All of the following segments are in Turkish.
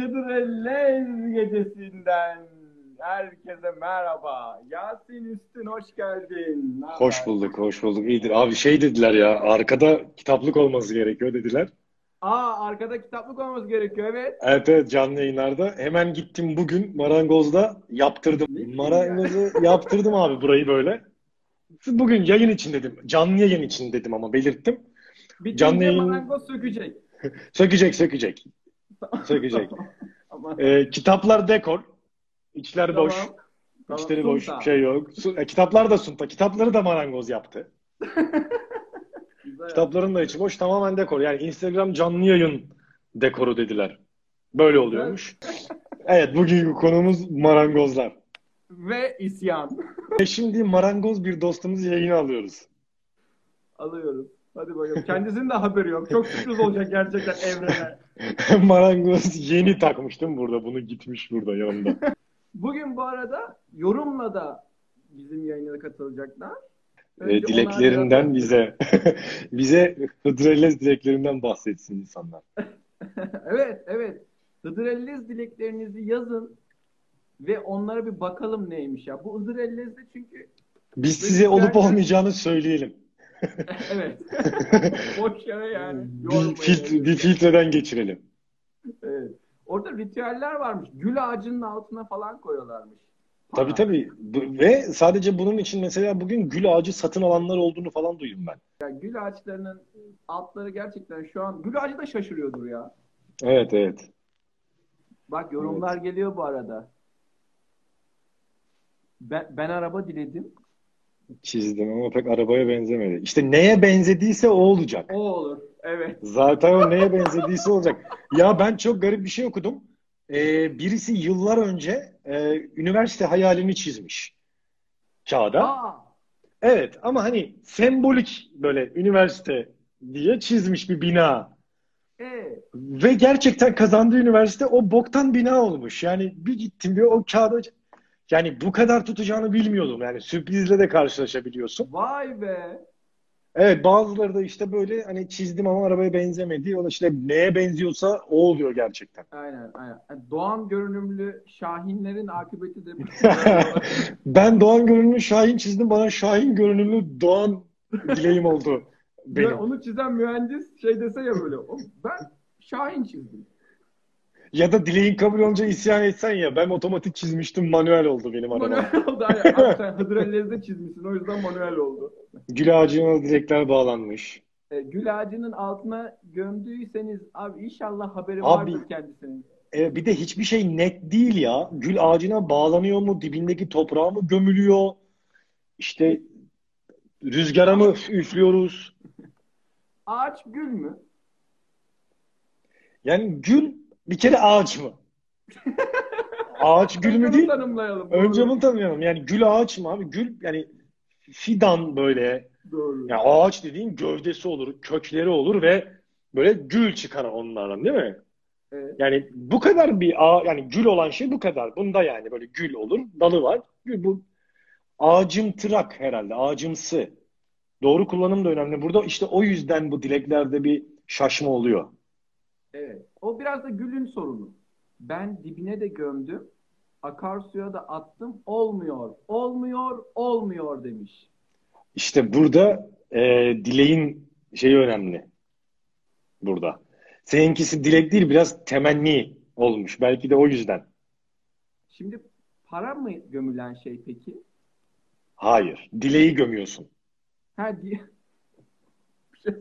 Hıdrellez gecesinden herkese merhaba. Yasin Üstün hoş geldin. Ne Hoş bulduk, hoş bulduk. İyidir. Abi şey dediler ya, arkada kitaplık olması gerekiyor dediler. Aa arkada kitaplık olması gerekiyor evet. Evet, evet canlı yayınlarda. Hemen gittim bugün marangozda yaptırdım. Ne Marangozu yaptırdım abi burayı böyle. Bugün yayın için dedim. Canlı yayın için dedim ama belirttim. Bitince Canlı yayın- marangoz sökecek. Sökecek, sökecek. Sökecek. Ee, kitaplar dekor. İçler boş. tamam. Tamam, İçleri boş. sunta. Bir şey yok. E, kitaplar da sunta. Kitapları da marangoz yaptı. Kitapların da içi boş. Tamamen dekor. Yani Instagram canlı yayın dekoru dediler. Böyle oluyormuş. Evet, bugünkü konumuz marangozlar. Ve isyan. Ve şimdi marangoz bir dostumuzu yayına alıyoruz. Alıyoruz. Hadi bakalım. Kendisinin de haberi yok. Çok sürpriz olacak gerçekten evrene. Marangoz yeni takmıştım burada. Bunu gitmiş burada yanımda. Bugün bu arada yorumla da bizim yayına katılacaklar. Ve Önce dileklerinden onlar bize bize Hıdrellez dileklerinden bahsetsin insanlar. evet, evet. Hıdrellez dileklerinizi yazın ve onlara bir bakalım neymiş ya. Bu Hıdrellez'de çünkü Biz size olup olmayacağını söyleyelim. evet. Boş yere yani. Bir, filtre, bir filtreden geçirelim. Evet. Orada ritüeller varmış. Gül ağacının altına falan koyuyorlarmış. Tabii tabii. Ve sadece bunun için mesela bugün gül ağacı satın alanlar olduğunu falan duydum ben. Yani gül ağaçlarının altları gerçekten şu an gül ağacı da şaşırıyordur ya. Evet evet. Bak yorumlar geliyor bu arada. Ben, ben araba diledim. Çizdim ama pek arabaya benzemedi. İşte neye benzediyse o olacak. O olur. Evet. Zaten o neye benzediyse olacak. Ya ben çok garip bir şey okudum. Ee, birisi yıllar önce e, üniversite hayalini çizmiş kağıda. Aa, Evet ama hani sembolik böyle üniversite diye çizmiş bir bina. e, Ve gerçekten kazandığı üniversite o boktan bina olmuş. Yani bir gittim bir o kağıda yani bu kadar tutacağını bilmiyordum. Yani sürprizle de karşılaşabiliyorsun. vay be. Evet bazıları da işte böyle hani çizdim ama arabaya benzemedi. O da işte neye benziyorsa o oluyor gerçekten. Aynen, aynen. Yani Doğan görünümlü Şahinlerin akıbeti de Ben Doğan görünümlü Şahin çizdim. Bana Şahin görünümlü Doğan dileğim oldu Ve benim. onu çizen mühendis şey dese ya böyle. "O- Ben Şahin çizdim. Ya da dileğin kabul olunca isyan etsen ya. Ben otomatik çizmiştim manuel oldu benim arabam. Manuel oldu. Abi sen Hıdrellez'de çizmişsin. O yüzden manuel oldu. Gül ağacına dilekler bağlanmış. E, gül ağacının altına gömdüyseniz abi inşallah haberi Abi- vardır kendisinin. E, bir de hiçbir şey net değil ya. Gül ağacına bağlanıyor mu? Dibindeki toprağa mı gömülüyor? İşte rüzgara mı üflüyoruz? Ağaç gül mü? Yani gül bir kere ağaç mı? Ağaç gül mü Önce değil? tanımlayalım. Önce Doğru. bunu tanıyalım. Yani gül ağaç mı abi? Gül yani fidan böyle. Doğru. Yani ağaç dediğin gövdesi olur, kökleri olur ve böyle gül çıkar onlardan değil mi? Evet. Yani bu kadar bir ağ, yani gül olan şey bu kadar. Bunda yani böyle gül olur, dalı var. Gül bu ağacımtırak herhalde, ağacımsı. Doğru kullanım da önemli. Burada işte o yüzden bu dileklerde bir şaşma oluyor. Evet. O biraz da gülün sorunu. Ben dibine de gömdüm. Akarsuya da attım. Olmuyor. Olmuyor. Olmuyor demiş. İşte burada e, dileğin şeyi önemli. Burada. Seninkisi dilek değil, biraz temenni olmuş. Belki de o yüzden. Şimdi para mı gömülen şey peki? Hayır. Dileği gömüyorsun. Ha diye.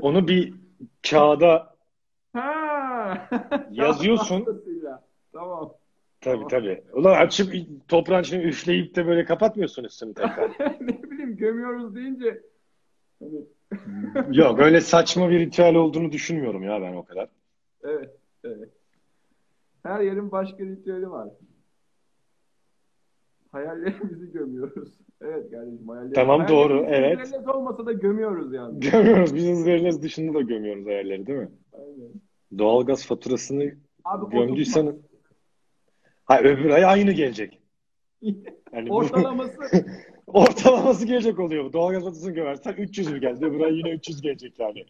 Onu bir kağıda Ha. Yazıyorsun. Tamam. tabii tabii. Ulan açıp toprağın içine üfleyip de böyle kapatmıyorsun üstünü tekrar. ne bileyim gömüyoruz deyince hani, Yok öyle saçma bir ritüel olduğunu düşünmüyorum ya ben o kadar. evet, evet. Her yerin başka ritüeli var. Hayallerimizi gömüyoruz. Evet kardeşim hayallerimizi. Tamam, doğru, evet. internet olmasa da gömüyoruz yani. Gömüyoruz. Biz hızlarınız dışında da gömüyoruz hayalleri değil mi? Aynen. Doğalgaz faturasını Abi gömdüysen tutmaz. ha öbür ay aynı gelecek. Yani bu- Ortalaması ortalaması gelecek oluyor. bu. Doğalgaz faturasını gömersen 300 mü geldi? Öbür ay yine 300 gelecek yani.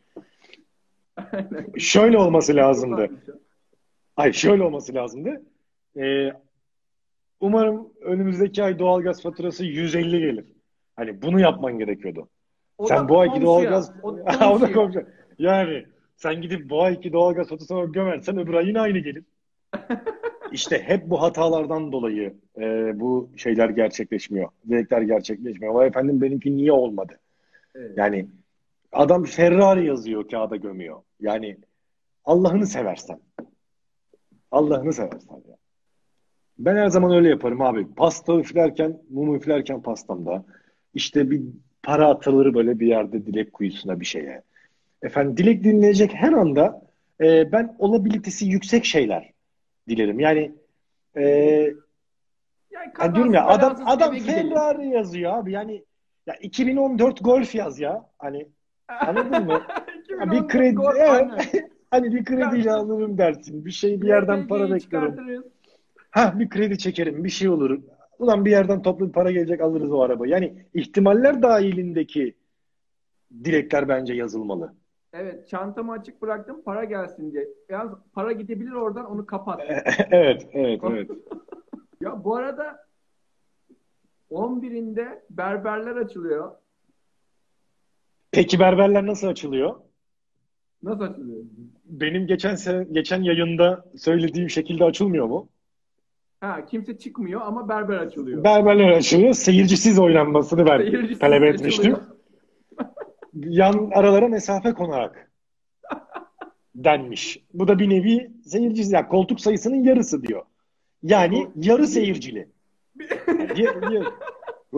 Şöyle olması lazımdı. Hayır şöyle olması lazımdı. Ee, umarım önümüzdeki ay doğalgaz faturası 150 gelir. Hani bunu yapman gerekiyordu. O Sen bu ayki doğalgaz o o da komşu. Yani sen gidip bu ayki doğalgaz faturasına gömersen öbür ay yine aynı gelir. İşte hep bu hatalardan dolayı e, bu şeyler gerçekleşmiyor. Dilekler gerçekleşmiyor. Vay efendim benimki niye olmadı? Evet. Yani adam Ferrari yazıyor kağıda gömüyor. Yani Allah'ını seversen. Allah'ını seversen ya. Ben her zaman öyle yaparım abi. Pasta üflerken, mum üflerken pastamda. İşte bir para atılır böyle bir yerde dilek kuyusuna bir şeye. Efendim dilek dinleyecek her anda e, ben olabilitesi yüksek şeyler dilerim. Yani e, Yani hani diyorum ya adam adam eve gidelim. Ferrari yazıyor abi. Yani ya 2014 Golf yaz ya. Hani anladın mı? Ya bir 2014 kredi gol, evet. aynen. Hani bir krediyle alırım dersin. Bir şey bir yerden para çıkartırız. Ha bir kredi çekerim. Bir şey olur. Ulan bir yerden toplu bir para gelecek alırız o arabayı. Yani ihtimaller dahilindeki dilekler bence yazılmalı. Evet, çantamı açık bıraktım para gelsin diye. Yalnız para gidebilir oradan onu kapat. Evet, evet, evet. Ya bu arada 11'inde berberler açılıyor. Peki berberler nasıl açılıyor? Nasıl açılıyor? Benim geçen geçen yayında söylediğim şekilde açılmıyor mu? Ha kimse çıkmıyor ama berber açılıyor. Berberler açılıyor. Seyircisiz oynanmasını ben Seyircisiz talep açılıyor. etmiştim. Yan aralara mesafe konarak denmiş. Bu da bir nevi seyircisiz. Yani koltuk sayısının yarısı diyor. Yani yarı seyircili. Yani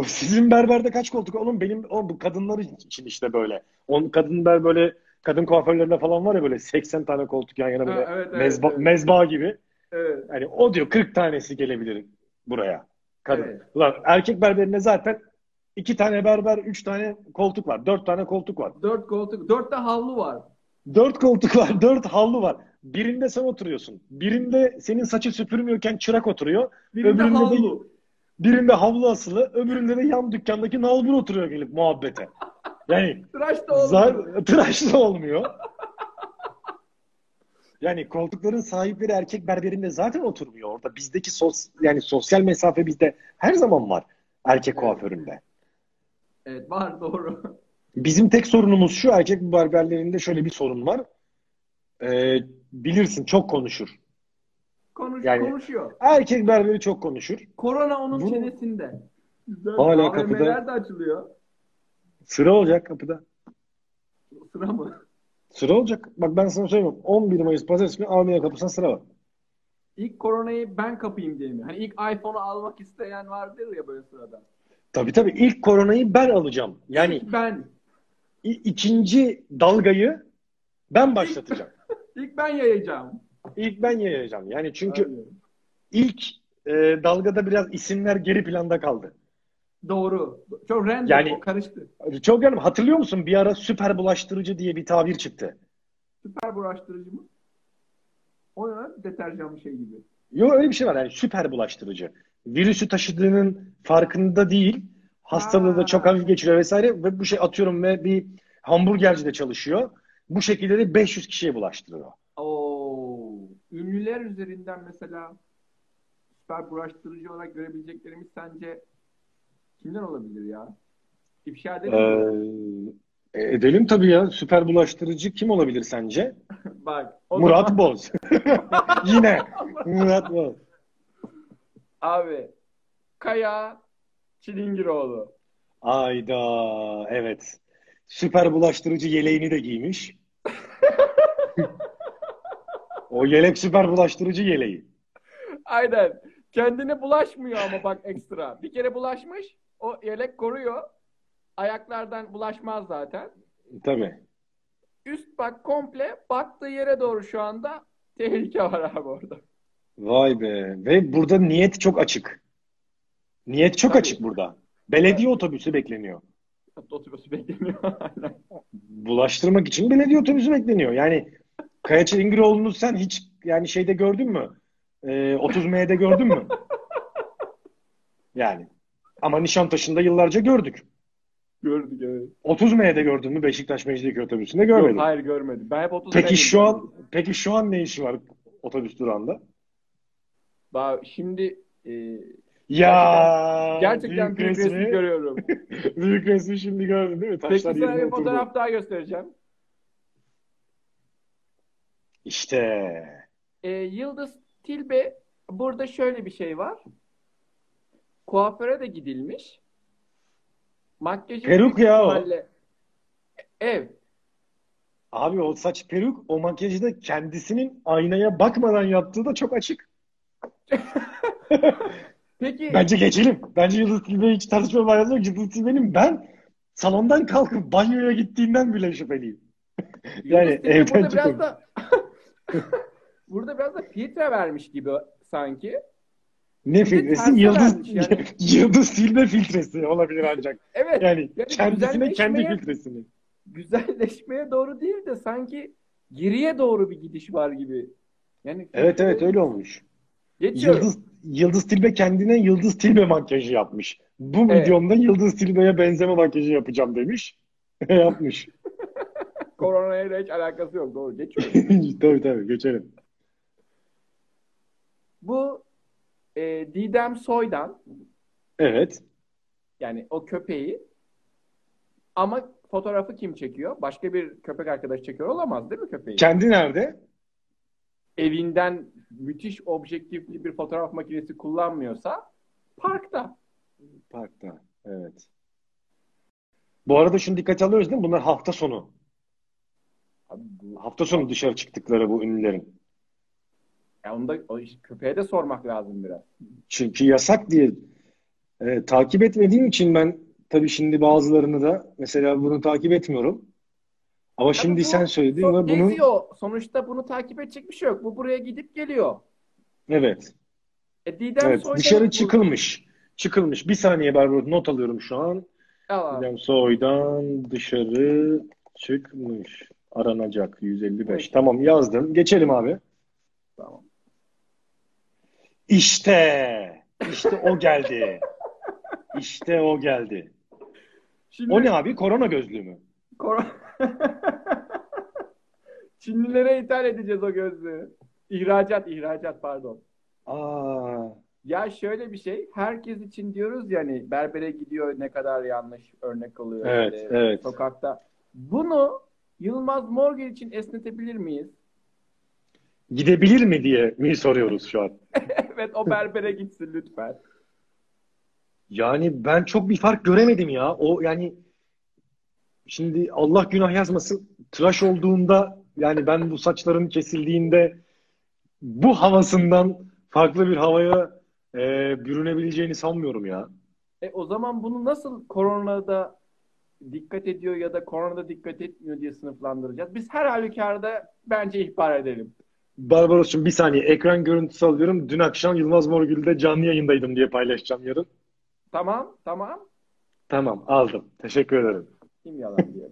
Sizin berberde kaç koltuk? Oğlum benim o bu kadınlar için işte böyle. On kadınlar böyle kadın kuaförlerinde falan var ya böyle 80 tane koltuk yan yana böyle Ha, evet, mezba, evet. mezba gibi. Evet. Yani o diyor 40 tanesi gelebilir buraya. Kadın. Evet. Ulan erkek berberinde zaten iki tane berber, üç tane koltuk var. Dört tane koltuk var. Dört koltuk, dört de havlu var. Dört koltuk var, dört havlu var. Birinde sen oturuyorsun. Birinde senin saçı süpürmüyorken çırak oturuyor. Birinde Öbüründe de- havlu. Birinde havlu asılı, öbüründe de yan dükkandaki nalbur oturuyor gelip muhabbete. Yani Tıraş da olmuyor. zar, tıraş da olmuyor. Yani koltukların sahipleri erkek berberinde zaten oturmuyor orada. Bizdeki sos, yani sosyal mesafe bizde her zaman var erkek kuaföründe. Evet var doğru. Bizim tek sorunumuz şu erkek berberlerinde şöyle bir sorun var. Ee, bilirsin çok konuşur. Konuş, Yani- konuşuyor. Erkek berberi çok konuşur. Korona onun Bunu- çenesinde. Güzel. Hala AVM'ler kapıda. de açılıyor. Sıra olacak kapıda. Sıra mı? Sıra olacak. Bak ben sana söyleyeyim. 11 Mayıs Pazartesi günü AVM kapısına sıra var. İlk koronayı ben kapayım diye mi? Hani ilk iPhone'u almak isteyen vardır ya böyle sırada. Tabii tabii ilk koronayı ben alacağım. Yani ben. ikinci dalgayı ben başlatacağım. İlk ben yayacağım. İlk ben yayacağım. Yani çünkü Aynen. ilk e, dalgada biraz isimler geri planda kaldı. Doğru. Çok random. Yani- o karıştı. Çok yanım hatırlıyor musun? Bir ara süper bulaştırıcı diye bir tabir çıktı. Süper bulaştırıcı mı? O ne? Deterjan bir şey gibi. Yok öyle bir şey var yani süper bulaştırıcı. Virüsü taşıdığının farkında değil. Hastalığı da çok Ha. hafif geçiriyor vesaire ve bu şey atıyorum ve bir hamburgercide çalışıyor. Bu şekilde de 500 kişiye bulaştırıyor. Oo. Ünlüler üzerinden mesela süper bulaştırıcı olarak görebileceklerimiz sence kimden olabilir ya? İfşa edelim mi? Ee, e, edelim tabii ya. Süper bulaştırıcı kim olabilir sence? Bak. Murat zaman- Boz. Yine Murat Boz. Abi. Kaya Çilingiroğlu. Ayda evet. Süper bulaştırıcı yeleğini de giymiş. O yelek süper bulaştırıcı yeleği. Aynen. Kendine bulaşmıyor ama bak ekstra. Bir kere bulaşmış. O yelek koruyor. Ayaklardan bulaşmaz zaten. Tabii. Üst bak komple baktığı yere doğru şu anda tehlike var abi orada. Vay be. Ve burada niyet çok açık. Niyet çok Tabii. açık burada. Belediye otobüsü bekleniyor. Otobüsü beklemiyor. Aynen. Bulaştırmak için belediye otobüsü bekleniyor. Yani Kaya Çilingiroğlu'nu sen hiç yani şeyde gördün mü? Ee, 30 M'de gördün mü? Yani. Ama Nişantaşı'nda yıllarca gördük. Gördük evet. 30 M'de gördün mü Beşiktaş Mecidiyeköy otobüsünde görmedim. Yok, hayır görmedim. Ben hep 30 Peki şu an peki şu an ne işi var otobüs durağında. Ba- Şimdi e, Ya gerçekten büyük resmi resmi, görüyorum. büyük resmi şimdi gördün değil mi? Peki Taşlar sana yerine bir fotoğraf daha göstereceğim. İşte. E, Yıldız Tilbe burada şöyle bir şey var. Kuaföre de gidilmiş. Makyajı Peruk büyük ya o. Ev. Abi o saç peruk o makyajı da kendisinin aynaya bakmadan yaptığı da çok açık. Peki Bence geçelim. Bence Yıldız Tilbe'yi hiç tartışmaya manası yok. Yıldız Tilbe'nin ben salondan kalkıp banyoya gittiğinden bile şüpheliyim. Yani Yıldız evden burada biraz da burada biraz da filtre vermiş gibi sanki. Ne filtresi? Yıldız yani. Yıldız Tilbe filtresi olabilir ancak. Evet. Yani Yani kendisine kendi filtresini. güzelleşmeye doğru değil de sanki geriye doğru bir gidiş var gibi. Yani Evet evet öyle olmuş. Geçiyorum. Yıldız Yıldız Tilbe kendine Yıldız Tilbe makyajı yapmış. Bu Evet. videomda Yıldız Tilbe'ye benzeme makyajı yapacağım demiş. Yapmış. Koronayla hiç alakası yok. Doğru. Geçiyorum. Tabii tabii geçelim. Bu e, Didem Soy'dan Evet. yani o köpeği ama fotoğrafı kim çekiyor? Başka bir köpek arkadaş çekiyor olamaz değil mi köpeği? Kendi nerede? Evinden müthiş objektifli bir fotoğraf makinesi kullanmıyorsa parkta. Parkta. Evet. Bu arada şunu dikkate alıyoruz değil mi? Bunlar hafta sonu. Abi bu, Hafta sonu dışarı çıktıkları bu ünlülerin. ya onu da o köpeğe de sormak lazım biraz. Çünkü yasak diye e, takip etmediğim için ben tabii şimdi bazılarını da mesela bunu takip etmiyorum. Ama şimdi bu sen söyledin ve bunu geziyor. Sonuçta bunu takip edecek bir şey yok. Bu buraya gidip geliyor. evet. E, Didem Evet, Soy'dan dışarı çıkılmış. Çıkılmış. Bir saniye Barbaros not alıyorum şu an. Abi. Didem Soy'dan dışarı çıkmış. Aranacak 155. Evet. Tamam yazdım. Geçelim abi. Tamam. İşte. İşte o geldi. İşte o geldi. Şimdi O ne abi? Korona gözlüğü mü? Kor- Çinlilere ithal edeceğiz o gözlüğü. İhracat, ihracat pardon. Aa, Ya şöyle bir şey, herkes için diyoruz ya hani berbere gidiyor ne kadar yanlış örnek oluyor Evet, işte evet. sokakta. Bunu Yılmaz Morgül için esnetebilir miyiz? gidebilir mi diye mi soruyoruz şu an? Evet o berbere gitsin lütfen. Yani ben çok bir fark göremedim ya. O yani şimdi Allah günah yazmasın tıraş olduğunda yani ben bu saçların kesildiğinde bu havasından farklı bir havaya e, bürünebileceğini sanmıyorum ya. E o zaman bunu nasıl koronada dikkat ediyor ya da koronada dikkat etmiyor diye sınıflandıracağız? Biz her halükarda bence ihbar edelim. Barbaros'cum bir saniye ekran görüntüsü alıyorum. Dün akşam Yılmaz Morgül'de canlı yayındaydım diye paylaşacağım yarın. Tamam, tamam. Tamam aldım. Teşekkür ederim. Kim yalan diyor.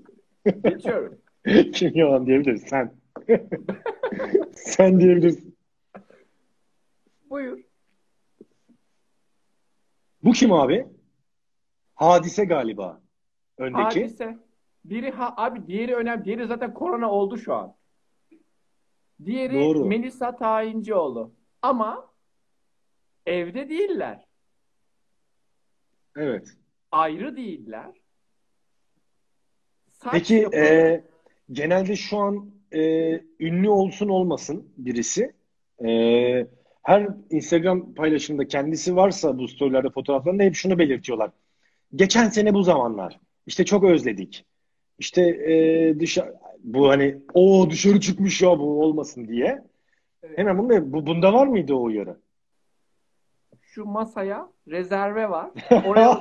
Geçiyorum. Kim yalan diyebilir? Sen. Sen diyebilirsin. Buyur. Bu kim abi? Hadise galiba. Öndeki. Hadise. Biri ha abi diğeri önemli. Diğeri zaten korona oldu şu an. Diğeri Doğru. Melisa Tayincioğlu. Ama evde değiller. Evet. Ayrı değiller. Saç Peki e, genelde şu an e, ünlü olsun olmasın birisi e, her Instagram paylaşımında kendisi varsa bu storylerde fotoğraflarında hep şunu belirtiyorlar. Geçen sene bu zamanlar işte çok özledik. İşte e, dışarı bu hani o dışarı çıkmış ya bu olmasın diye. Evet. Hemen bunu bu bunda var mıydı o uyarı? şu masaya rezerve var. Oraya.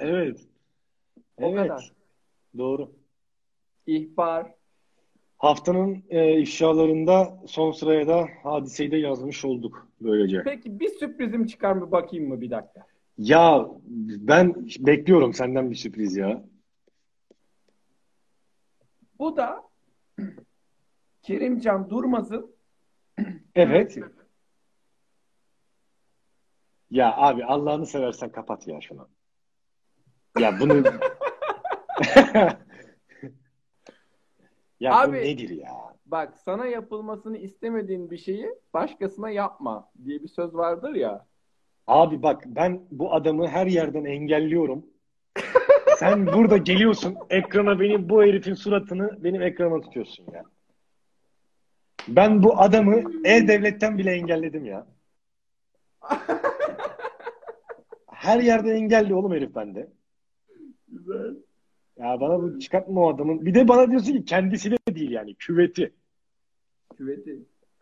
Evet. O Evet. kadar. Doğru. İhbar. Haftanın e, ifşalarında son sıraya da hadiseyi de yazmış olduk böylece. Peki bir sürprizim çıkar mı bakayım mı bir dakika? Ya ben bekliyorum senden bir sürpriz ya. Bu da Kerimcan Durmaz'ın Evet. Ya abi Allah'ını seversen kapat ya şunu. Ya bunu Ya bu Abi- nedir ya? bak sana yapılmasını istemediğin bir şeyi başkasına yapma diye bir söz vardır ya. Abi bak ben bu adamı her yerden engelliyorum. Sen burada geliyorsun ekrana benim bu herifin suratını benim ekrana tutuyorsun ya. Ben bu adamı E-Devlet'ten bile engelledim ya. Her yerde engelli oğlum herif bende. Güzel. Ya bana bu çıkartma o adamın. Bir de bana diyorsun ki kendisi de değil yani küveti. Küveti.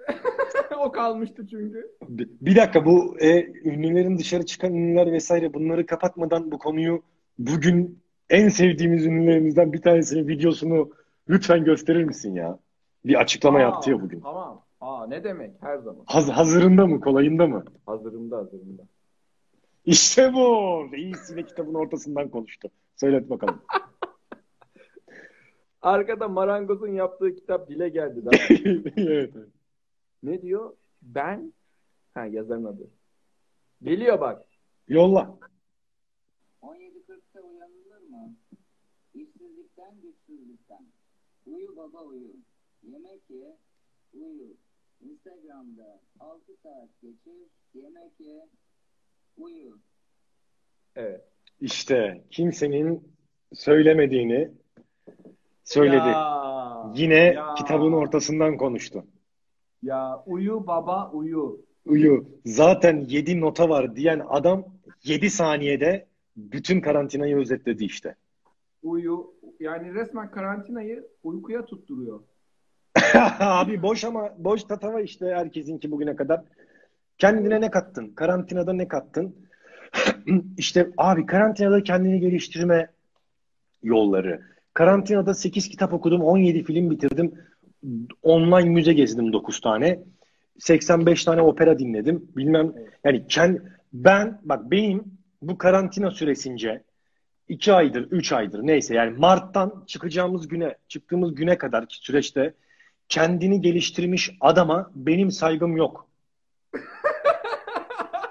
o kalmıştı çünkü. Bir, bir dakika bu e, ünlülerin dışarı çıkan ünlüler vesaire bunları kapatmadan bu konuyu bugün en sevdiğimiz ünlülerimizden bir tanesinin videosunu lütfen gösterir misin ya? Bir açıklama Aa, yaptı ya bugün. Tamam. Aa ne demek her zaman. Haz, hazırında mı, kolayında mı? Hazırımda hazırımda. İşte bu. Yine kitabın ortasından konuştu. Söylet bakalım. Arkada marangozun yaptığı kitap dile geldi. Daha. evet, evet. ne diyor? Ben ha yazarın adı. Geliyor bak. Yolla. 17.40'ta uyanılır mı? İşsizlikten, güçsüzlükten. Uyu baba uyu. Yemek ye, uyu. Instagram'da 6 saat geçir, yemek ye, uyu. Evet. İşte kimsenin söylemediğini söyledi. Ya, Yine ya, kitabın ortasından konuştu. Ya uyu baba uyu. Uyu. Zaten 7 nota var diyen adam 7 saniyede bütün karantinayı özetledi işte. Uyu. Yani resmen karantinayı uykuya tutturuyor. Abi boş ama boş tatava işte herkesinki bugüne kadar. Kendine ne kattın? Karantinada ne kattın? işte abi karantinada kendini geliştirme yolları. Karantinada 8 kitap okudum, 17 film bitirdim. Online müze gezdim 9 tane. 85 tane opera dinledim. Bilmem yani kend, ben bak benim bu karantina süresince 2 aydır, 3 aydır neyse yani Mart'tan çıkacağımız güne, çıktığımız güne kadar ki süreçte kendini geliştirmiş adama benim saygım yok.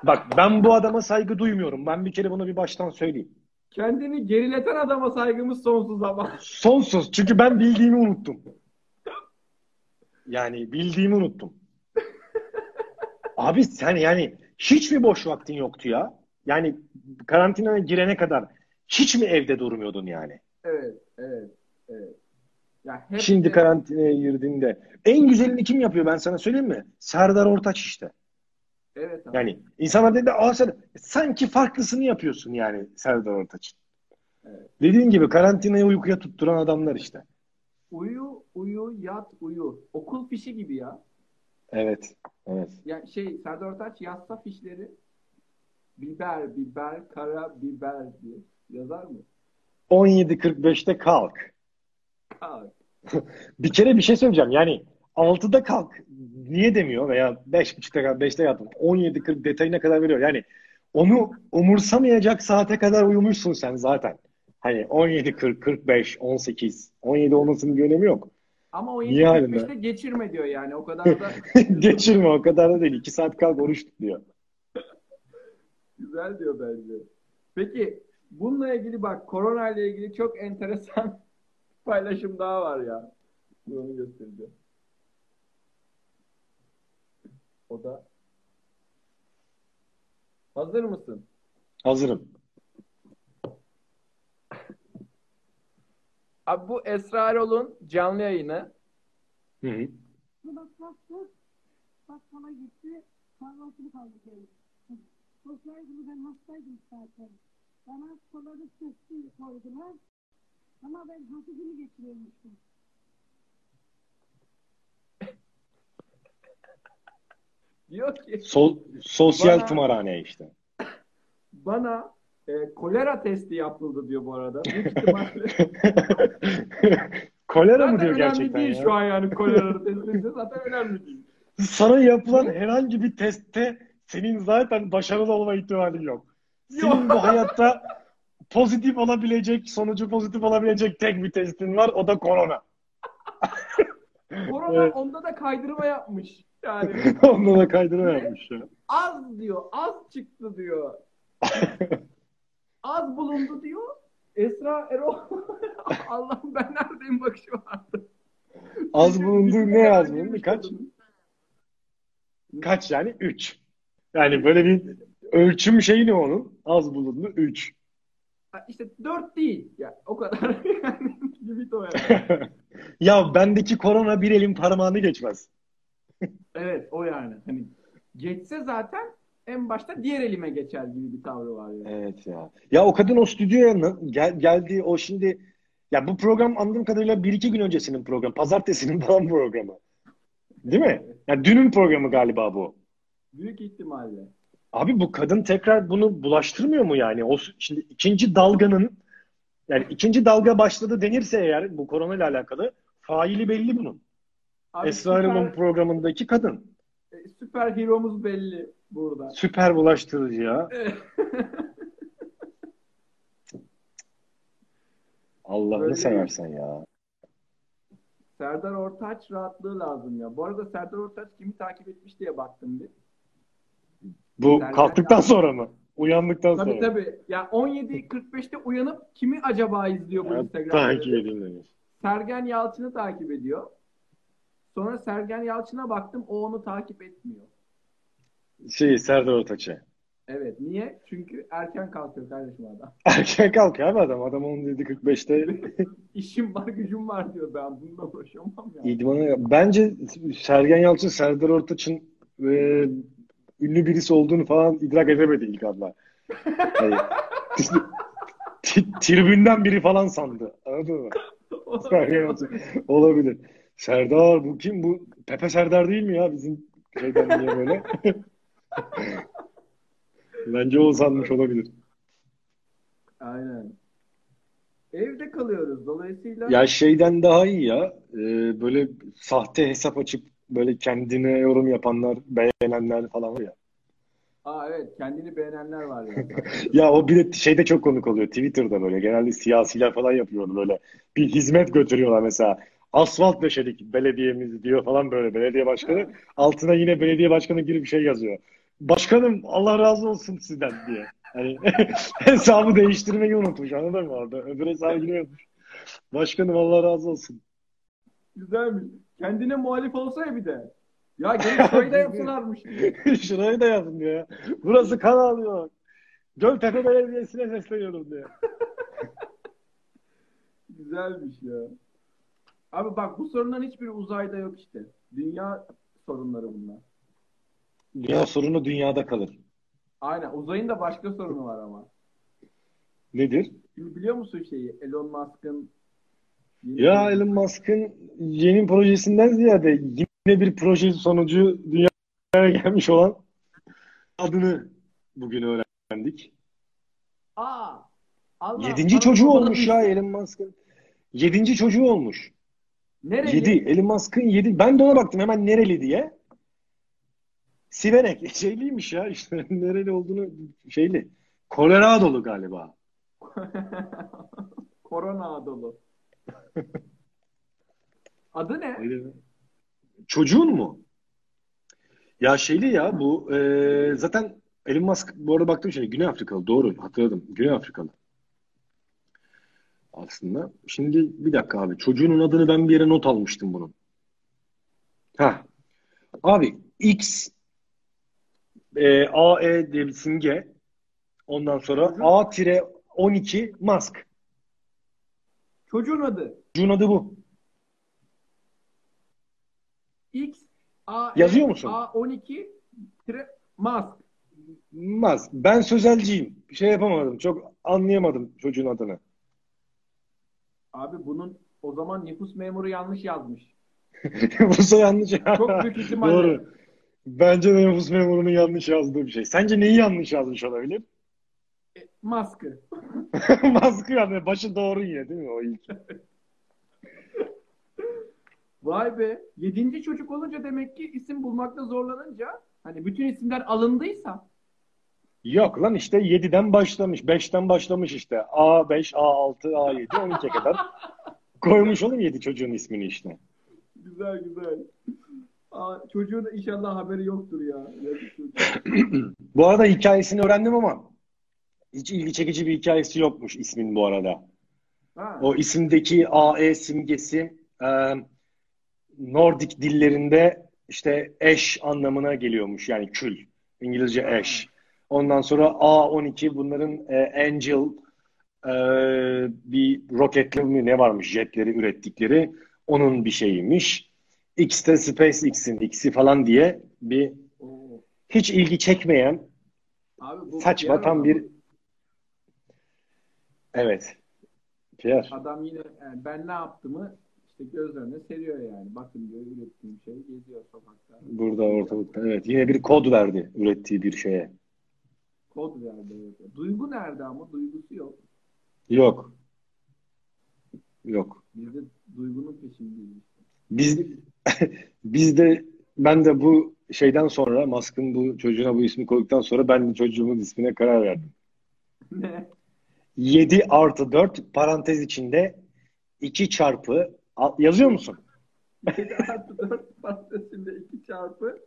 Bak ben bu adama saygı duymuyorum. Ben bir kere bunu bir baştan söyleyeyim. Kendini gerileten adama saygımız sonsuz ama. Sonsuz. Çünkü ben bildiğimi unuttum. Yani bildiğimi unuttum. Abi sen yani hiç mi boş vaktin yoktu ya? Yani karantinaya girene kadar hiç mi evde durmuyordun yani? Evet, evet, evet. Ya hep Şimdi de- karantinaya girdiğinde. En güzelini kim yapıyor ben sana söyleyeyim mi? Serdar Ortaç işte. Evet abi. Yani insanlar dedi Aa, sen, sanki farklısını yapıyorsun yani Serdar Ortaç'ın. Evet. Dediğin gibi karantinayı uykuya tutturan adamlar işte. Uyu, uyu, yat, uyu. Okul fişi gibi ya. Evet. Evet. Ya şey Serdar Ortaç yazsa fişleri biber, biber, kara biber diye yazar mı? 17.45'te kalk. Kalk. Bir kere bir şey söyleyeceğim. Yani 6'da kalk. Niye demiyor veya 5.30'da kalk, 5'te yattım. 17.40 detayına kadar veriyor. Yani onu umursamayacak saate kadar uyumuşsun sen zaten. Hani 17.40, 45, 18. 17 olmasının bir önemi yok. Ama o Niye halinde? 45'te geçirme diyor yani. O kadar da Geçirme o kadar da değil. 2 saat kalk oruç tut diyor. güzel diyor bence. Peki bununla ilgili bak korona ile ilgili çok enteresan paylaşım daha var ya. Dur Onu göstereceğim. O da Hazır mısın? Hazırım. Abi bu Esra Erol'un canlı yayını. Hı hı. Bakkala gitti, kahvaltını kaldı geldi. Sosyal günü ben hastaydım zaten. Bana kolalı sesli koydular. Ama ben hafifini geçiriyormuşum. Diyor ki So- sosyal Bana- tımarhane işte. bana e, kolera testi yapıldı diyor bu arada. Kolera mı diyor gerçekten değil ya? şu an yani kolera testi. Zaten önemli değil. Sana yapılan herhangi bir testte senin zaten başarılı olma ihtimalin yok. Senin bu hayatta pozitif olabilecek, sonucu pozitif olabilecek tek bir testin var. O da korona. Korona onda da kaydırma yapmış. Yani Onunla da kaydırma yapmış ya. az diyor, az çıktı diyor. Az bulundu diyor. Esra Erol Allah'ım ben neredeyim bakışı vardı. Az bulundu ne az bulundu? Kaç? Kaç yani? 3. Yani böyle bir ölçüm şeyi ne onun? Az bulundu 3. Ha, İşte dört değil. Ya o kadar yani limit o yani. Ya bendeki korona bir elin parmağını geçmez. Evet o yani. Hani geçse zaten en başta diğer elime geçer gibi bir tavrı var yani. Evet ya. Ya o kadın o stüdyoya gel, geldi o şimdi ya bu program anladığım kadarıyla bir iki gün öncesinin programı. Pazartesinin falan programı. Değil mi? Ya dünün programı galiba bu. Büyük ihtimalle. Abi bu kadın tekrar bunu bulaştırmıyor mu yani? O şimdi ikinci dalganın yani ikinci dalga başladı denirse eğer bu korona ile alakalı faili belli bunun. Abi Esra süper, programındaki kadın. e, süper heromuz belli burada. Süper bulaştırıcı ya. Allah'ını Böyle- seversen ya. Serdar Ortaç rahatlığı lazım ya. Bu arada Serdar Ortaç kimi takip etmiş diye baktım bir. Bu Sergen kalktıktan sonra mı? Uyandıktan Tabii sonra. tabii. Ya 17.45'te uyanıp kimi acaba izliyor bu Instagram'da? takip edeyim demiş. Sergen Yalçın'ı takip ediyor. Sonra Sergen Yalçın'a baktım o onu takip etmiyor. Şey Serdar Ortaç'ı. Evet. Niye? Çünkü erken kalkıyor kardeşim adam. Erken kalkıyor abi adam. Adam 17.45'te İşim var gücüm var diyor ben bununla uğraşamam ya. idmana. Bence Sergen Yalçın Serdar Ortaç'ın e, ünlü birisi olduğunu falan idrak edemedi ilk anda. T- tribünden biri falan sandı. Anladın mı? Sergen Yalçın. Olabilir. Serdar bu kim? Bu Pepe Serdar değil mi ya bizim şeyden niye böyle? Bence o sanmış olabilir. Aynen. Evde kalıyoruz. Dolayısıyla Ya şeyden daha iyi ya. Ee, böyle sahte hesap açıp böyle kendine yorum yapanlar, beğenenler falan var ya. Aa evet kendini beğenenler var ya. Ya o bir de şeyde çok konuk oluyor. Twitter'da böyle genelde siyasiler falan yapıyor böyle. Bir hizmet götürüyorlar mesela. Asfalt döşedik belediyemiz diyor falan böyle belediye başkanı. Altına yine belediye başkanı gibi bir şey yazıyor. Başkanım Allah razı olsun sizden diye. Hani hesabı değiştirmeyi unutmuş anladın mı orada? Öbür hesabı giriyormuş. Başkanım Allah razı olsun. Güzelmiş. Kendine muhalif olsa ya bir de. Ya gelip şöyle yapsalarmış diye. Şurayı da yazın diyor ya. Burası kan ağlıyor. Göltepe Belediyesi'ne sesleniyorum diyor. Güzelmiş ya. Abi bak bu sorunların hiçbiri uzayda yok işte. Dünya sorunları bunlar. Dünya sorunu dünyada kalır. Aynen. Uzayın da başka sorunu var ama. Nedir? Şimdi biliyor musun şeyi? Elon Musk'ın Ya Elon Musk'ın yeni projesinden ziyade yine bir proje sonucu dünyaya gelmiş olan adını bugün öğrendik. Aa! Allah Yedinci Allah, çocuğu bana olmuş bir- ya Elon Musk'ın. Yedinci çocuğu olmuş. Nereli? Yedi. Elon Musk'ın yedi. Ben de ona baktım hemen nereli diye. Siverek. Şeyliymiş ya işte nereli olduğunu şeyli. Colorado'lu galiba. Korona dolu. Adı ne? Çocuğun mu? Ya şeyli ya bu e, zaten Elon Musk bu arada baktım şey Güney Afrikalı doğru hatırladım. Güney Afrikalı. Aslında. Şimdi bir dakika abi. Çocuğunun adını ben bir yere not almıştım bunun. Ha. Abi X e, AE diye bir simge. Ondan sonra Çocuk- A-12 Musk. Çocuğun adı. Çocuğun adı bu. X A Yazıyor musun? A12 tire Musk. Musk. Ben sözelciyim. Bir şey yapamadım. Çok anlayamadım çocuğun adını. Abi bunun o zaman nüfus memuru yanlış yazmış. Bu yanlış. Çok büyük ihtimalle. Doğru. Bence de nüfus memurunun yanlış yazdığı bir şey. Sence neyi yanlış yazmış olabilir? E, Musk'ı. Musk'ı yani başı doğru yine değil mi o ilk? Vay be. Yedinci çocuk olunca demek ki isim bulmakta zorlanınca hani bütün isimler alındıysa Yok lan işte 7'den başlamış. 5'ten başlamış işte. A5, A6, A7, 12'ye kadar. Koymuş oğlum 7 çocuğun ismini işte. güzel güzel. Aa, çocuğun inşallah haberi yoktur ya. Bu arada hikayesini öğrendim ama hiç ilgi çekici bir hikayesi yokmuş ismin bu arada. Ha. O isimdeki AE simgesi e, Nordik dillerinde işte eş anlamına geliyormuş yani kül. İngilizce eş. Ondan sonra A12 bunların e, Angel e, bir roketli mi ne varmış jetleri ürettikleri onun bir şeyiymiş. X de SpaceX'in X'i falan diye bir hiç ilgi çekmeyen Abi bu saçma tam bir evet. Pierre. Adam yine yani ben ne yaptığımı işte göz önüne seriyor yani. Bakın diyor ürettiğim şey geziyor sokakta. Burada ortalıkta. Evet. Yine bir kod verdi ürettiği bir şeye. Kod verdi. Duygu nerede ama? Duygusu yok. Yok. Yok. Biz de duygunun peşindeyiz. Biz biz de ben de bu şeyden sonra Musk'ın bu çocuğuna bu ismi koyduktan sonra ben de çocuğumun ismine karar verdim. ne? 7 artı 4 parantez içinde 2 çarpı yazıyor musun? 7 artı 4 parantezinde 2 çarpı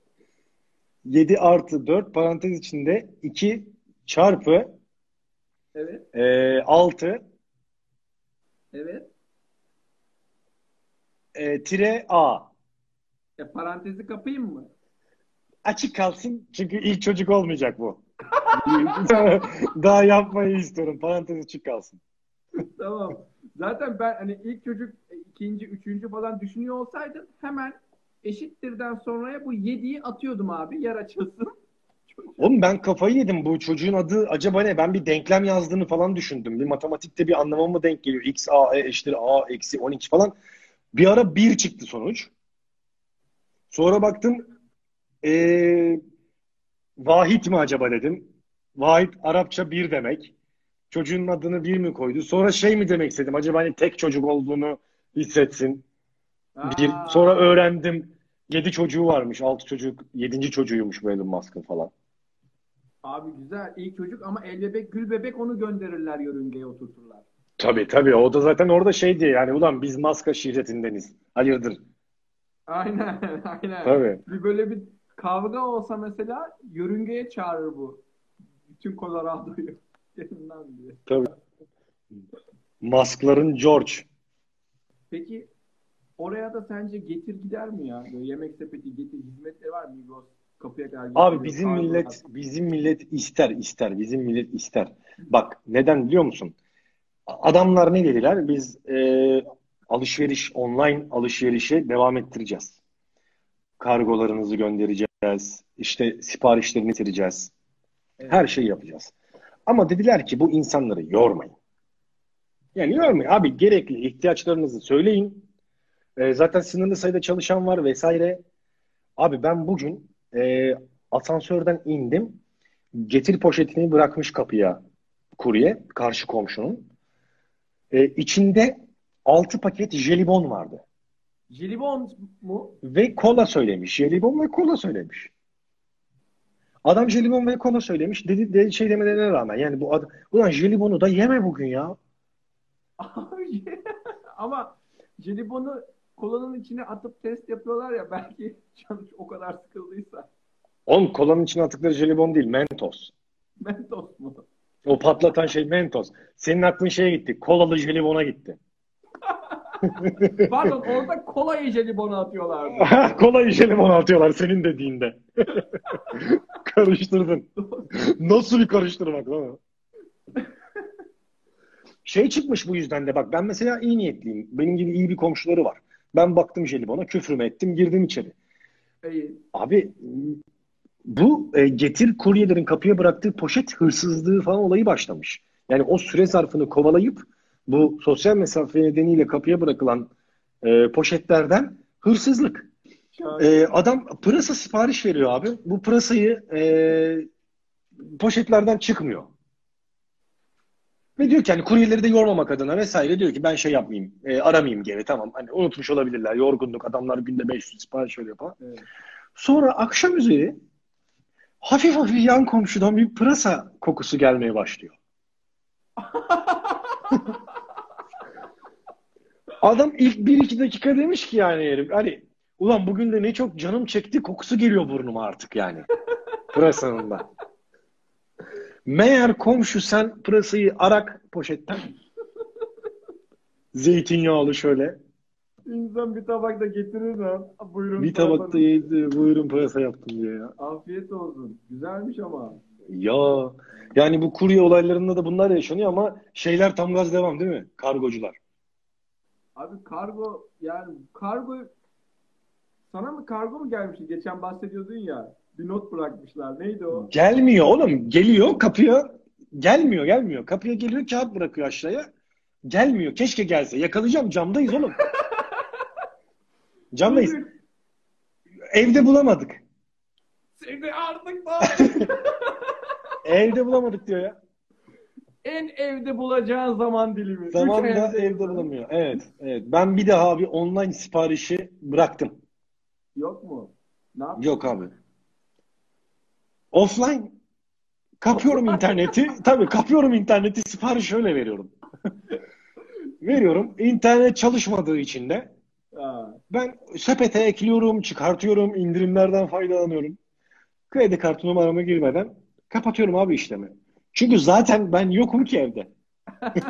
7 artı 4 parantez içinde 2 çarpı evet e, 6 evet e, tire A. e, parantezi kapayım mı? Açık kalsın çünkü ilk çocuk olmayacak bu. Daha yapmayı istiyorum. Parantez açık kalsın. tamam. Zaten ben hani ilk çocuk e, ikinci, üçüncü falan düşünüyor olsaydım hemen eşittirden sonraya bu 7'yi atıyordum abi yer açılsın. Oğlum ben kafayı yedim. Bu çocuğun adı acaba ne? Ben bir denklem yazdığını falan düşündüm. Bir matematikte bir anlama mı denk geliyor? X, A, E eşittir A, eksi 12 falan. Bir ara 1 çıktı sonuç. Sonra baktım ee, Vahit mi acaba dedim. Vahit Arapça bir demek. Çocuğun adını bir mi koydu? Sonra şey mi demek istedim? Acaba hani tek çocuk olduğunu hissetsin. Bir. Aa, Sonra öğrendim. Yedi çocuğu varmış. Altı çocuk. Yedinci çocuğuymuş bu Elon Musk'ın falan. Abi güzel ilk çocuk ama el bebek gül bebek onu gönderirler yörüngeye oturturlar. Tabii tabii. O da zaten orada şey diye yani ulan biz Musk'a şirketindeniz. Hayırdır? Aynen aynen. Tabii. Bir böyle bir kavga olsa mesela yörüngeye çağırır bu. Bütün Colorado'yu. Gelin lan diye. Tabii. Musk'ların George. Peki oraya da sence getir gider mi ya? Böyle yemek sepeti getir hizmetleri var mı? Migros kapıya kadar Abi bizim kargolar. millet bizim millet ister ister. Bizim millet ister. Bak neden biliyor musun? Adamlar ne dediler? Biz e, alışveriş online alışverişe devam ettireceğiz. Kargolarınızı göndereceğiz. İşte siparişlerini getireceğiz. Evet. Her şeyi yapacağız. Ama dediler ki bu insanları yormayın. Yani yormayın. Abi gerekli ihtiyaçlarınızı söyleyin. E, zaten sınırlı sayıda çalışan var vesaire. Abi ben bugün e, asansörden indim. Getir poşetini bırakmış kapıya kurye. Karşı komşunun. E, içinde 6 paket jelibon vardı. Jelibon mu? Ve kola söylemiş. Jelibon ve kola söylemiş. Adam jelibon ve kola söylemiş. Dedi, dedi şey demelerine rağmen. Yani bu adam, ulan jelibonu da yeme bugün ya. Ama jelibonu kolanın içine atıp test yapıyorlar ya belki canı o kadar sıkıldıysa. Oğlum kolanın içine attıkları jelibon değil. Mentos. Mentos mu? O patlatan şey Mentos. Senin aklın şeye gitti. Kolalı jelibona gitti. Pardon orada kolayı jelibonu atıyorlardı. Kolayı jelibona atıyorlar senin dediğinde. Karıştırdın. Nasıl bir karıştırmak lan? Şey çıkmış bu yüzden de bak ben mesela iyi niyetliyim. Benim gibi iyi bir komşuları var. Ben baktım jelibona küfrümü ettim girdim içeri. İyi. Abi bu e, getir kuryelerin kapıya bıraktığı poşet hırsızlığı falan olayı başlamış. Yani o süre zarfını kovalayıp bu sosyal mesafe nedeniyle kapıya bırakılan e, poşetlerden hırsızlık. E, adam pırasa sipariş veriyor abi. Bu pırasayı e, poşetlerden çıkmıyor. Ve diyor ki hani kuryeleri de yormamak adına vesaire diyor ki ben şey yapmayayım, e, aramayayım geri tamam. Hani unutmuş olabilirler, yorgunluk, adamlar günde 500 sipariş veriyor falan. Evet. Sonra akşam üzeri hafif hafif yan komşudan bir pırasa kokusu gelmeye başlıyor. Adam ilk 1-2 dakika demiş ki yani herif hani ulan bugün de ne çok canım çekti kokusu geliyor burnuma artık yani. Pırasanın da. Meğer komşu sen pırasayı arak poşetten zeytinyağlı şöyle İnsan bir tabak da getirir lan. Buyurun. Bir tabakta yedi. Buyurun pırasa yaptım diye ya. Afiyet olsun. Güzelmiş ama. Ya yani bu kurye olaylarında da bunlar yaşanıyor ama şeyler tam gaz devam değil mi? Kargocular. Abi kargo yani kargo sana mı kargo mu gelmişti? Geçen bahsediyordun ya. Bir not bırakmışlar. Neydi o? Gelmiyor oğlum. Geliyor kapıya. Gelmiyor gelmiyor. Kapıya geliyor kağıt bırakıyor aşağıya. Gelmiyor. Keşke gelse. Yakalayacağım. Camdayız oğlum. Camdayız. Evde bulamadık. Seni artık ne Evde bulamadık diyor ya. En evde bulacağın zaman dilimi. Üç Zamanda evde evde bulamıyor. Evet, evet. Ben bir daha abi online siparişi bıraktım. Yok mu? Ne yap? Yok abi. Offline. Kapıyorum interneti. Tabii kapıyorum interneti sipariş öyle veriyorum. veriyorum. İnternet çalışmadığı için de ben sepete ekliyorum, çıkartıyorum, indirimlerden faydalanıyorum. Kredi kartı numaramı girmeden kapatıyorum abi işlemi. Çünkü zaten ben yokum ki evde.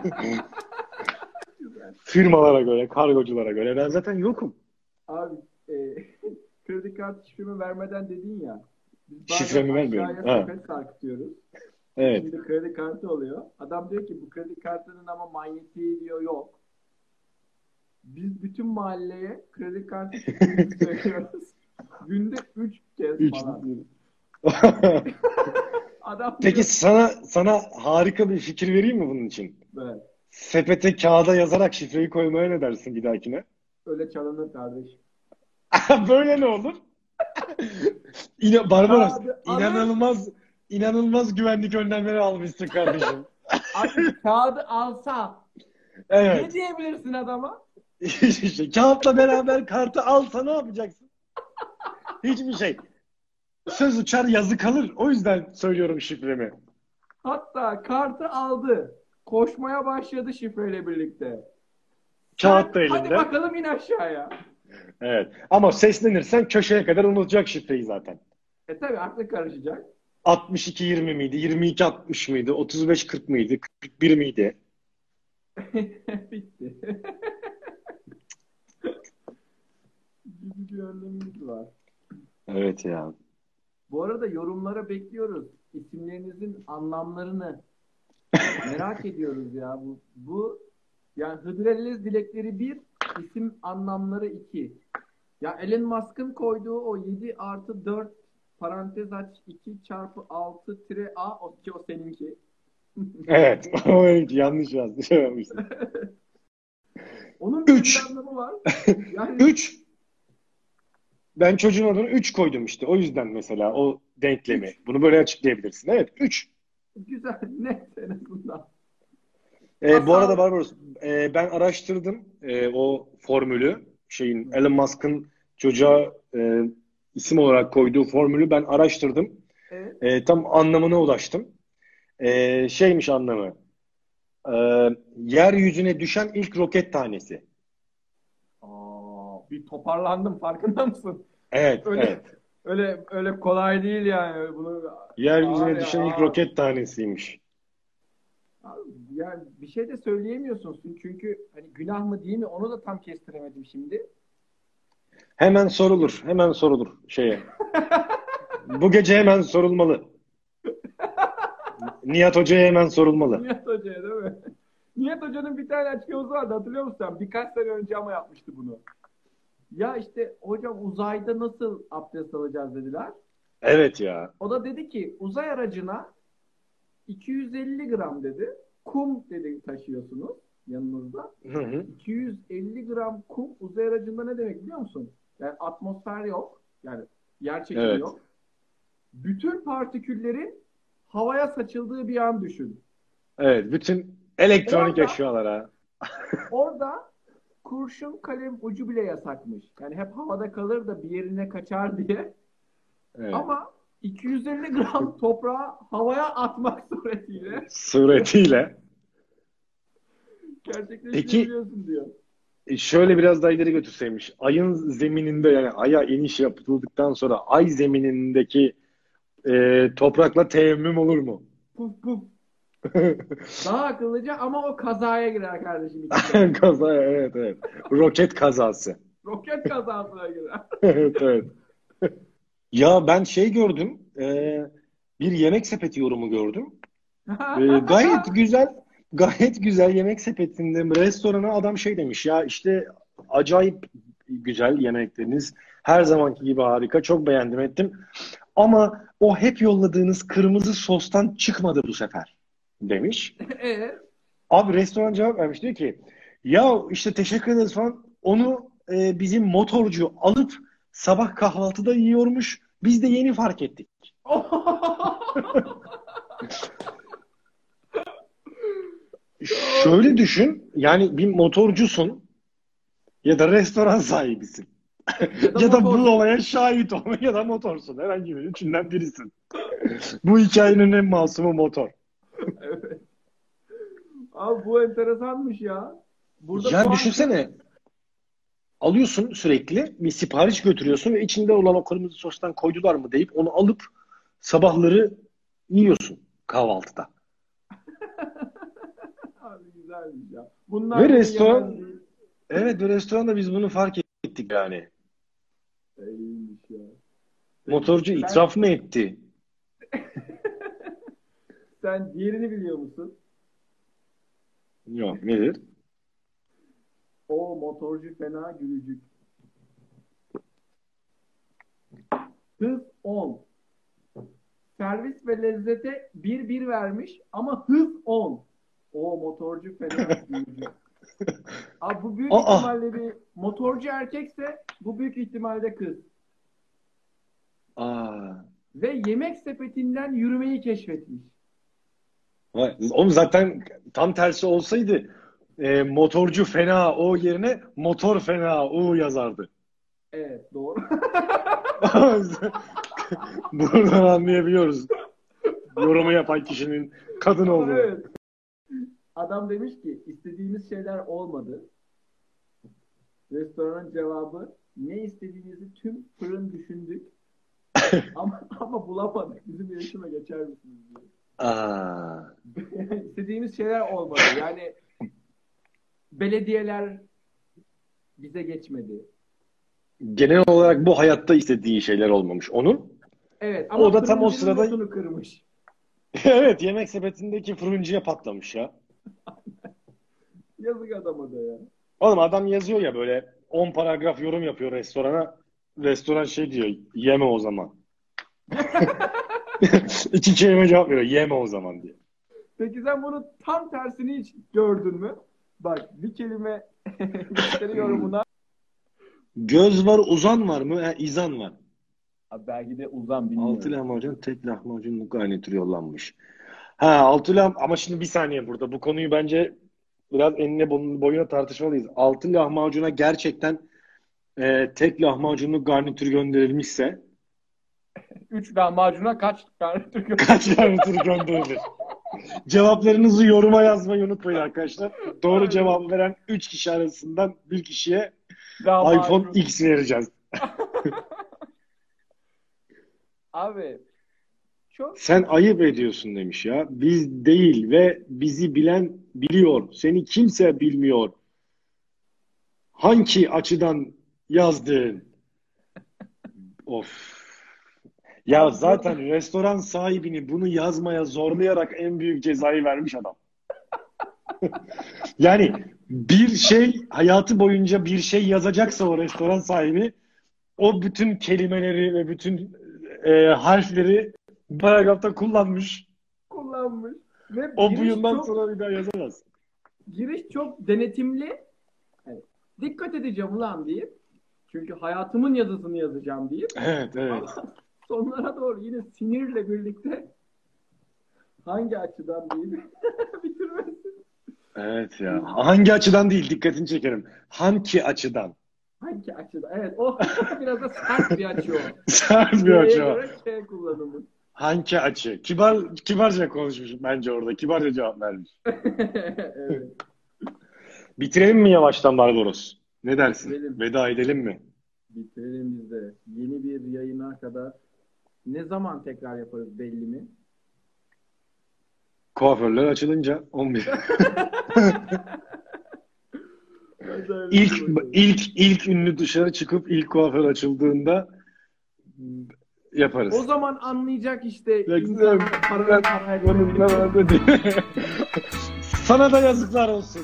Firmalara göre, kargoculara göre ben zaten yokum. Abi e, kredi kartı şifremi vermeden dedin ya. Şifremi vermiyorum. Ha. sarkıtıyoruz. Evet. Şimdi kredi kartı oluyor. Adam diyor ki bu kredi kartının ama manyetiği diyor yok. Biz bütün mahalleye kredi kartı söylüyoruz. Günde 3 kez Üç. falan. Adam Peki diyor, sana sana harika bir fikir vereyim mi bunun için? "Evet, Sepete kağıda yazarak şifreyi koymaya ne dersin bir dahakine? öyle çalınır kardeşim. Böyle ne olur? İna Barbaros, alır. inanılmaz inanılmaz güvenlik önlemleri almışsın kardeşim. Abi kağıdı alsa ne Evet. diyebilirsin adama? Kağıtla beraber kartı alsa ne yapacaksın? Hiçbir şey. Söz uçar yazı kalır. O yüzden söylüyorum şifremi. Hatta kartı aldı. Koşmaya başladı şifreyle birlikte. Kağıt da Sen, Hadi elinde. bakalım in aşağıya. Evet. Ama seslenirsen köşeye kadar unutacak şifreyi zaten. E tabi aklı karışacak. 62-20 miydi? 22-60 mıydı? 35-40 mıydı? 41 miydi? Bitti. Gibi bir önlemimiz var. Evet ya. Bu arada yorumlara bekliyoruz. İsimlerinizin anlamlarını merak ediyoruz ya. Bu, bu yani Hıdrellez dilekleri bir, isim anlamları iki. Ya Elon Musk'ın koyduğu o 7 artı 4 parantez aç 2 çarpı 6 tire A o ki o seninki. Evet. Yanlış yazdı. Yapmışsın. Onun bir Üç. anlamı var. Yani 3. Ben çocuğun adını 3 koydum işte. O yüzden mesela o denklemi. Bunu böyle açıklayabilirsin. Evet. 3. güzel, net en azından. Ee, bu arada Barbaros e, ben araştırdım e, o formülü. Şeyin Elon Musk'ın çocuğa e, isim olarak koyduğu formülü ben araştırdım. Evet. E, tam anlamına ulaştım. E, şeymiş anlamı. E, yeryüzüne düşen ilk roket tanesi. Aa, bir toparlandım farkında mısın? Evet, Öyle evet. öyle öyle kolay değil yani bunu. Yeryüzüne Ağır ya, düşen ilk roket tanesiymiş. Yani bir şey de söyleyemiyorsun çünkü hani günah mı değil mi onu da tam kestiremedim şimdi. Hemen sorulur, hemen sorulur şeye. Bu gece hemen sorulmalı. Nihat Hoca'ya hemen sorulmalı. Nihat Hoca'ya değil mi? Nihat Hoca'nın bir tane açıklaması vardı hatırlıyor musun sen? Birkaç sene önce ama yapmıştı bunu. Ya işte hocam uzayda nasıl abdest alacağız dediler. Evet ya. O da dedi ki uzay aracına 250 gram dedi. Kum dedi taşıyorsunuz yanınızda. Hı hı. 250 gram kum uzay aracında ne demek biliyor musun? Yani atmosfer yok. Yani yer çekimi Evet. yok. Bütün partiküllerin havaya saçıldığı bir an düşün. Evet, bütün elektronik Orada- eşyalara. Orada kurşun kalem ucu bile yasakmış. Yani hep havada kalır da bir yerine kaçar diye. Evet. Ama 250 gram toprağı havaya atmak suretiyle Suretiyle. gerçekleştirebiliyorsun diyor. E, Şöyle biraz daha ileri götürseymiş. Ayın zemininde yani aya iniş yapıldıktan sonra ay zeminindeki e, toprakla teyemmüm olur mu? Puf puf. Daha akıllıca ama o kazaya girer kardeşim. Kaza evet evet. Roket kazası. Roket kazasına girer. Evet evet. Ya ben şey gördüm. e, bir yemek sepeti yorumu gördüm. E, gayet güzel. Gayet güzel yemek sepetinde restorana adam şey demiş ya işte acayip güzel yemekleriniz. Her zamanki gibi harika. Çok beğendim ettim. Ama o hep yolladığınız kırmızı sostan çıkmadı bu sefer demiş. Evet. Abi restoran cevap vermiş diyor ki ya işte teşekkür ederiz falan onu e, bizim motorcu alıp sabah kahvaltıda yiyormuş. Biz de yeni fark ettik. Şöyle düşün yani bir motorcusun ya da restoran sahibisin. ya da bu motorcu. olaya şahit ol ya da motorsun. Herhangi bir üçünden birisin. bu hikayenin en masumu motor. Evet. Abi bu enteresanmış ya. Burada Yani puan- düşünsene. Alıyorsun sürekli bir sipariş götürüyorsun ve içinde olan o kırmızı sostan koydular mı deyip onu alıp sabahları yiyorsun kahvaltıda. Abi güzelmiş ya. Bunlar Ve restoran- yemez değil. Evet ve restoranda biz bunu fark ettik yani. İyiymiş ya. Motorcu Ben- itiraf mı etti? Sen diğerini biliyor musun? Yok nedir? O motorcu fena gülücük. Hız 10. Servis ve lezzete 1-1 vermiş ama hız 10. O motorcu fena gülücük. Abi bu büyük Aa! ihtimalle bir motorcu erkekse bu büyük ihtimalle kız. Aa. Ve yemek sepetinden yürümeyi keşfetmiş. Vay, Oğlum zaten tam tersi olsaydı e, motorcu fena o yerine motor fena o yazardı. Evet doğru. Buradan anlayabiliyoruz. Yorumu yapan kişinin kadın olduğunu. Evet. Adam demiş ki istediğimiz şeyler olmadı. Restoranın cevabı ne istediğinizi tüm fırın düşündük. ama ama bulamadık. Bizim iletişime geçer misiniz diye. Aa. İstediğimiz şeyler olmadı. Yani belediyeler bize geçmedi. Genel olarak bu hayatta istediği şeyler olmamış onun. Evet ama O da tam o sırada- kırmış. Evet yemek sepetindeki fırıncıya patlamış ya. Yazık adama da ya. Oğlum adam yazıyor ya böyle 10 paragraf yorum yapıyor restorana. Restoran şey diyor yeme o zaman. İki kelime cevap veriyor yeme o zaman diye. Peki sen bunu tam tersini hiç gördün mü? Bak bir kelime müşteri yorumuna Göz var uzan var mı? He, izan var. Abi belki de uzan bilmiyorum. Altı lahmacun tek lahmacunluk garnitür yollanmış. Ha altı lah ama şimdi bir saniye burada. Bu konuyu bence biraz enine boyuna tartışmalıyız. Altı lahmacuna gerçekten e, tek lahmacunluk garnitür gönderilmişse Üç lahmacuna kaç tane Türk kaç garnitür gönderilir? Cevaplarınızı yoruma yazmayı unutmayın arkadaşlar. Doğru cevabı veren 3 kişi arasından bir kişiye lahmacun? iPhone X vereceğiz. Abi çok Sen ayıp ediyorsun demiş ya. Biz değil ve bizi bilen biliyor. Seni kimse bilmiyor. Hangi açıdan yazdın? Of. Ya zaten restoran sahibini bunu yazmaya zorlayarak en büyük cezayı vermiş adam. Yani bir şey hayatı boyunca bir şey yazacaksa o restoran sahibi o bütün kelimeleri ve bütün e, harfleri paragrafta kullanmış. kullanmış. Ve O bu yıldan çok, sonra bir daha yazamaz. giriş çok denetimli. Yani dikkat edeceğim ulan deyip çünkü hayatımın yazısını yazacağım deyip Evet, evet. Sonlara doğru yine sinirle birlikte hangi açıdan deyip bitirmesi. Evet ya. Hangi açıdan değil dikkatini çekerim. Hangi açıdan? Hangi açıdan? Evet o biraz da sert bir açı o. Sert bir C'ye açı. göre K kullanımı. Hangi açı? Kibar, kibarca konuşmuş bence orada. Kibarca cevap vermiş. evet. Bitirelim mi yavaştan Barbaros? Ne dersin? Bitirelim. Veda edelim mi? Bitirelim biz de. Yeni bir yayına kadar ne zaman tekrar yaparız belli mi? Kuaförler açılınca 11. Ben de öyle bir ilk şey ilk ilk ünlü dışarı çıkıp ilk kuaför açıldığında yaparız. O zaman anlayacak işte insanlar parayı parayla Sana da yazıklar olsun.